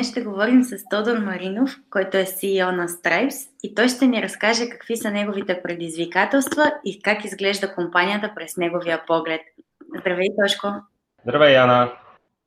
Днес ще говорим с Тодор Маринов, който е CEO на Stripes и той ще ни разкаже какви са неговите предизвикателства и как изглежда компанията през неговия поглед. Здравей, Тошко! Здравей, Яна!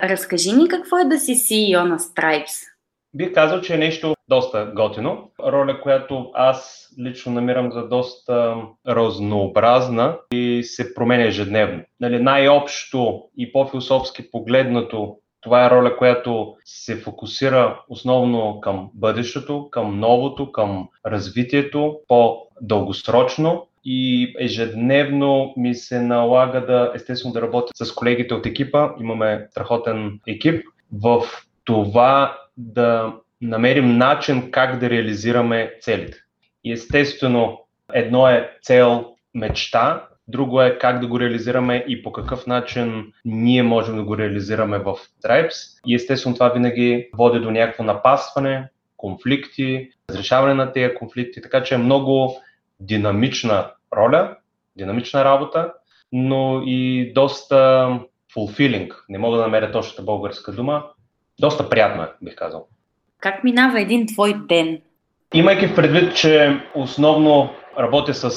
Разкажи ни какво е да си CEO на Stripes. Бих казал, че е нещо доста готино. Роля, която аз лично намирам за доста разнообразна и се променя ежедневно. Нали, най-общо и по-философски погледнато това е роля, която се фокусира основно към бъдещето, към новото, към развитието, по-дългосрочно и ежедневно ми се налага да естествено да работя с колегите от екипа. Имаме страхотен екип в това да намерим начин как да реализираме целите. И естествено, едно е цел, мечта, друго е как да го реализираме и по какъв начин ние можем да го реализираме в Tribes. И естествено това винаги води до някакво напасване, конфликти, разрешаване на тези конфликти, така че е много динамична роля, динамична работа, но и доста fulfilling. Не мога да намеря точната българска дума. Доста приятна, бих казал. Как минава един твой ден? Имайки в предвид, че основно работя с,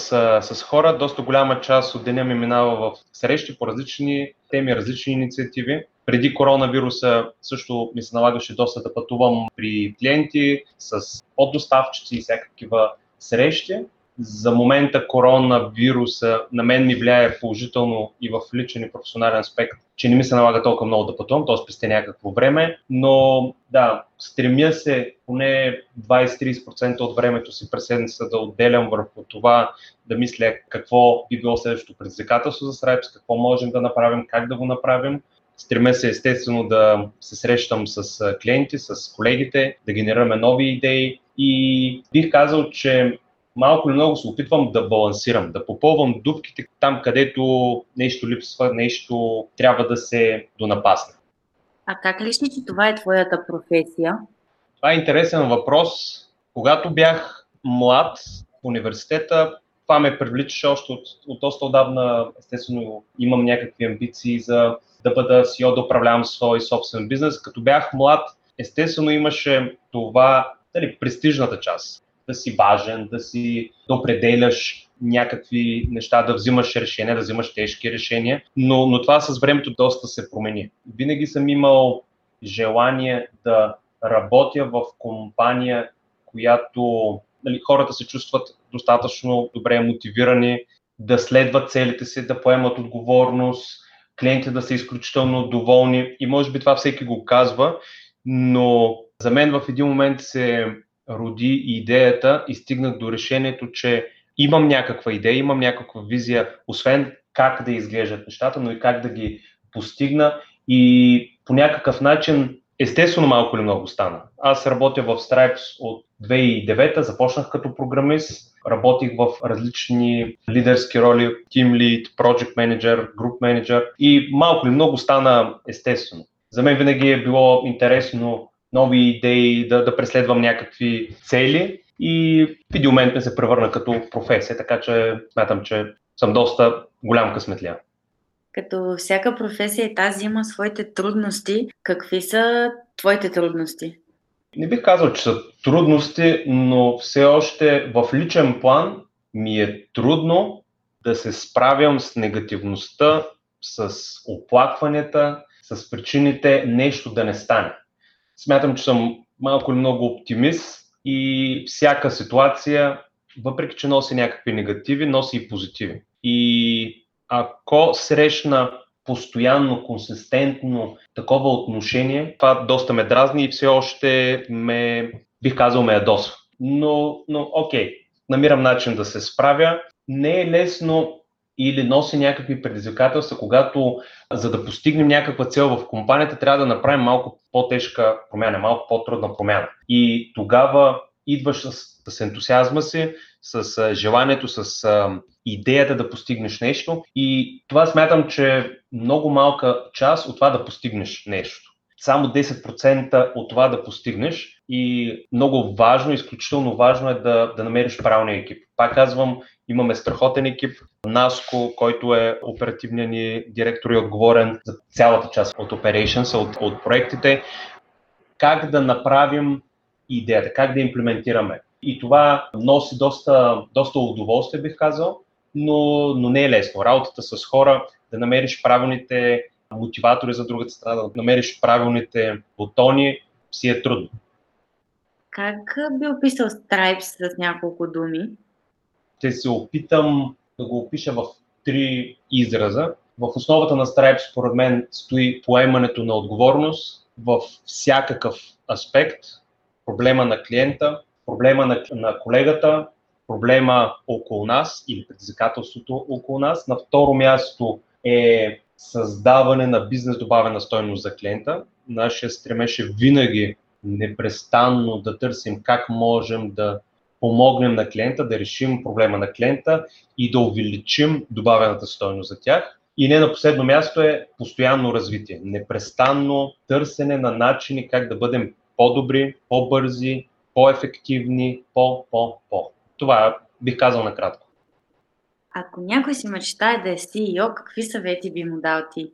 с хора, доста голяма част от деня ми минава в срещи по различни теми, различни инициативи. Преди коронавируса също ми се налагаше доста да пътувам при клиенти с поддоставчици и всякакива срещи за момента коронавируса на мен ми влияе положително и в личен и професионален аспект, че не ми се налага толкова много да пътувам, т.е. спестя някакво време, но да, стремя се поне 20-30% от времето си през седмица да отделям върху това, да мисля какво би било следващото предизвикателство за Stripes, какво можем да направим, как да го направим. Стремя се естествено да се срещам с клиенти, с колегите, да генерираме нови идеи и бих казал, че малко или много се опитвам да балансирам, да попълвам дупките там, където нещо липсва, нещо трябва да се донапасне. А как ли че това е твоята професия? Това е интересен въпрос. Когато бях млад в университета, това ме привличаше още от, от доста отдавна. Естествено, имам някакви амбиции за да бъда CEO, да управлявам свой собствен бизнес. Като бях млад, естествено имаше това, дали, престижната част да си важен, да си да определяш някакви неща, да взимаш решения, да взимаш тежки решения, но, но това с времето доста се промени. Винаги съм имал желание да работя в компания, която нали, хората се чувстват достатъчно добре мотивирани, да следват целите си, да поемат отговорност, клиентите да са изключително доволни и може би това всеки го казва, но за мен в един момент се роди идеята и стигнах до решението, че имам някаква идея, имам някаква визия, освен как да изглеждат нещата, но и как да ги постигна и по някакъв начин, естествено малко или много стана. Аз работя в Stripes от 2009, започнах като програмист, работих в различни лидерски роли, Team Lead, Project Manager, Group Manager и малко или много стана естествено. За мен винаги е било интересно нови идеи, да, да преследвам някакви цели и в един момент не се превърна като професия, така че смятам, че съм доста голям късметля. Като всяка професия тази има своите трудности. Какви са твоите трудности? Не бих казал, че са трудности, но все още в личен план ми е трудно да се справям с негативността, с оплакванията, с причините нещо да не стане. Смятам, че съм малко или много оптимист и всяка ситуация, въпреки че носи някакви негативи, носи и позитиви. И ако срещна постоянно, консистентно такова отношение, това доста ме дразни и все още ме, бих казал, ме ядосва. Но, но окей, намирам начин да се справя. Не е лесно или носи някакви предизвикателства, когато за да постигнем някаква цел в компанията, трябва да направим малко по-тежка промяна, малко по-трудна промяна. И тогава идваш с, с ентусиазма си, с желанието, с а, идеята да постигнеш нещо. И това смятам, че е много малка част от това да постигнеш нещо. Само 10% от това да постигнеш и много важно, изключително важно е да, да намериш правилния екип. Пак казвам, имаме страхотен екип. Наско, който е оперативният ни директор и отговорен за цялата част от operations, от, от проектите. как да направим идеята, как да имплементираме. И това носи доста, доста удоволствие, бих казал, но, но не е лесно. Работата с хора, да намериш правилните мотиватори за другата страна, да намериш правилните бутони, си е трудно. Как би описал Stripes с няколко думи? Ще се опитам да го опиша в три израза. В основата на Stripes, според мен, стои поемането на отговорност в всякакъв аспект. Проблема на клиента, проблема на, на колегата, проблема около нас или предизвикателството около нас. На второ място е създаване на бизнес добавена стойност за клиента. Нашия стремеше винаги непрестанно да търсим как можем да помогнем на клиента, да решим проблема на клиента и да увеличим добавената стойност за тях. И не на последно място е постоянно развитие, непрестанно търсене на начини как да бъдем по-добри, по-бързи, по-ефективни, по-по-по. Това бих казал накратко. Ако някой си мечтае да е CEO, какви съвети би му дал ти?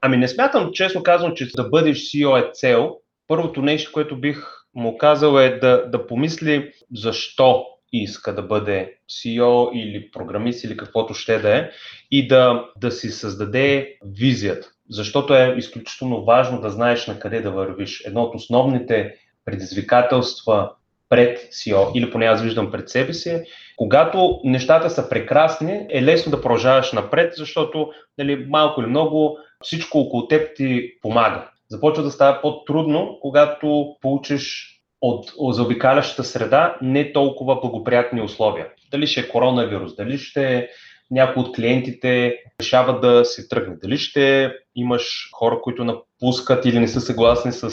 Ами не смятам, честно казвам, че да бъдеш CEO е цел. Първото нещо, което бих му казал е да, да помисли защо иска да бъде CEO или програмист или каквото ще да е и да, да си създаде визията. Защото е изключително важно да знаеш на къде да вървиш. Едно от основните предизвикателства пред CEO, или поне аз виждам пред себе си, когато нещата са прекрасни, е лесно да продължаваш напред, защото нали, малко или много всичко около теб ти помага. Започва да става по-трудно, когато получиш от заобикалящата среда не толкова благоприятни условия. Дали ще е коронавирус, дали ще е някои от клиентите решават да се тръгне, дали ще имаш хора, които напускат или не са съгласни с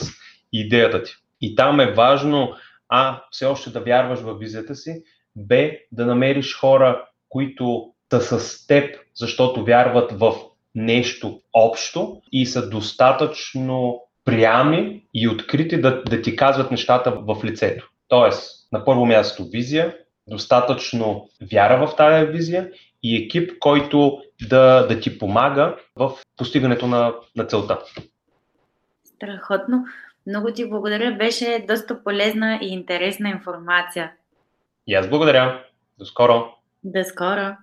идеята ти. И там е важно А, все още да вярваш в визията си, Б, да намериш хора, които са с теб, защото вярват в нещо общо и са достатъчно приями и открити да, да ти казват нещата в лицето. Тоест, на първо място визия, достатъчно вяра в тази визия и екип, който да, да ти помага в постигането на, на целта. Страхотно. Много ти благодаря. Беше доста полезна и интересна информация. И аз благодаря. До скоро. До скоро.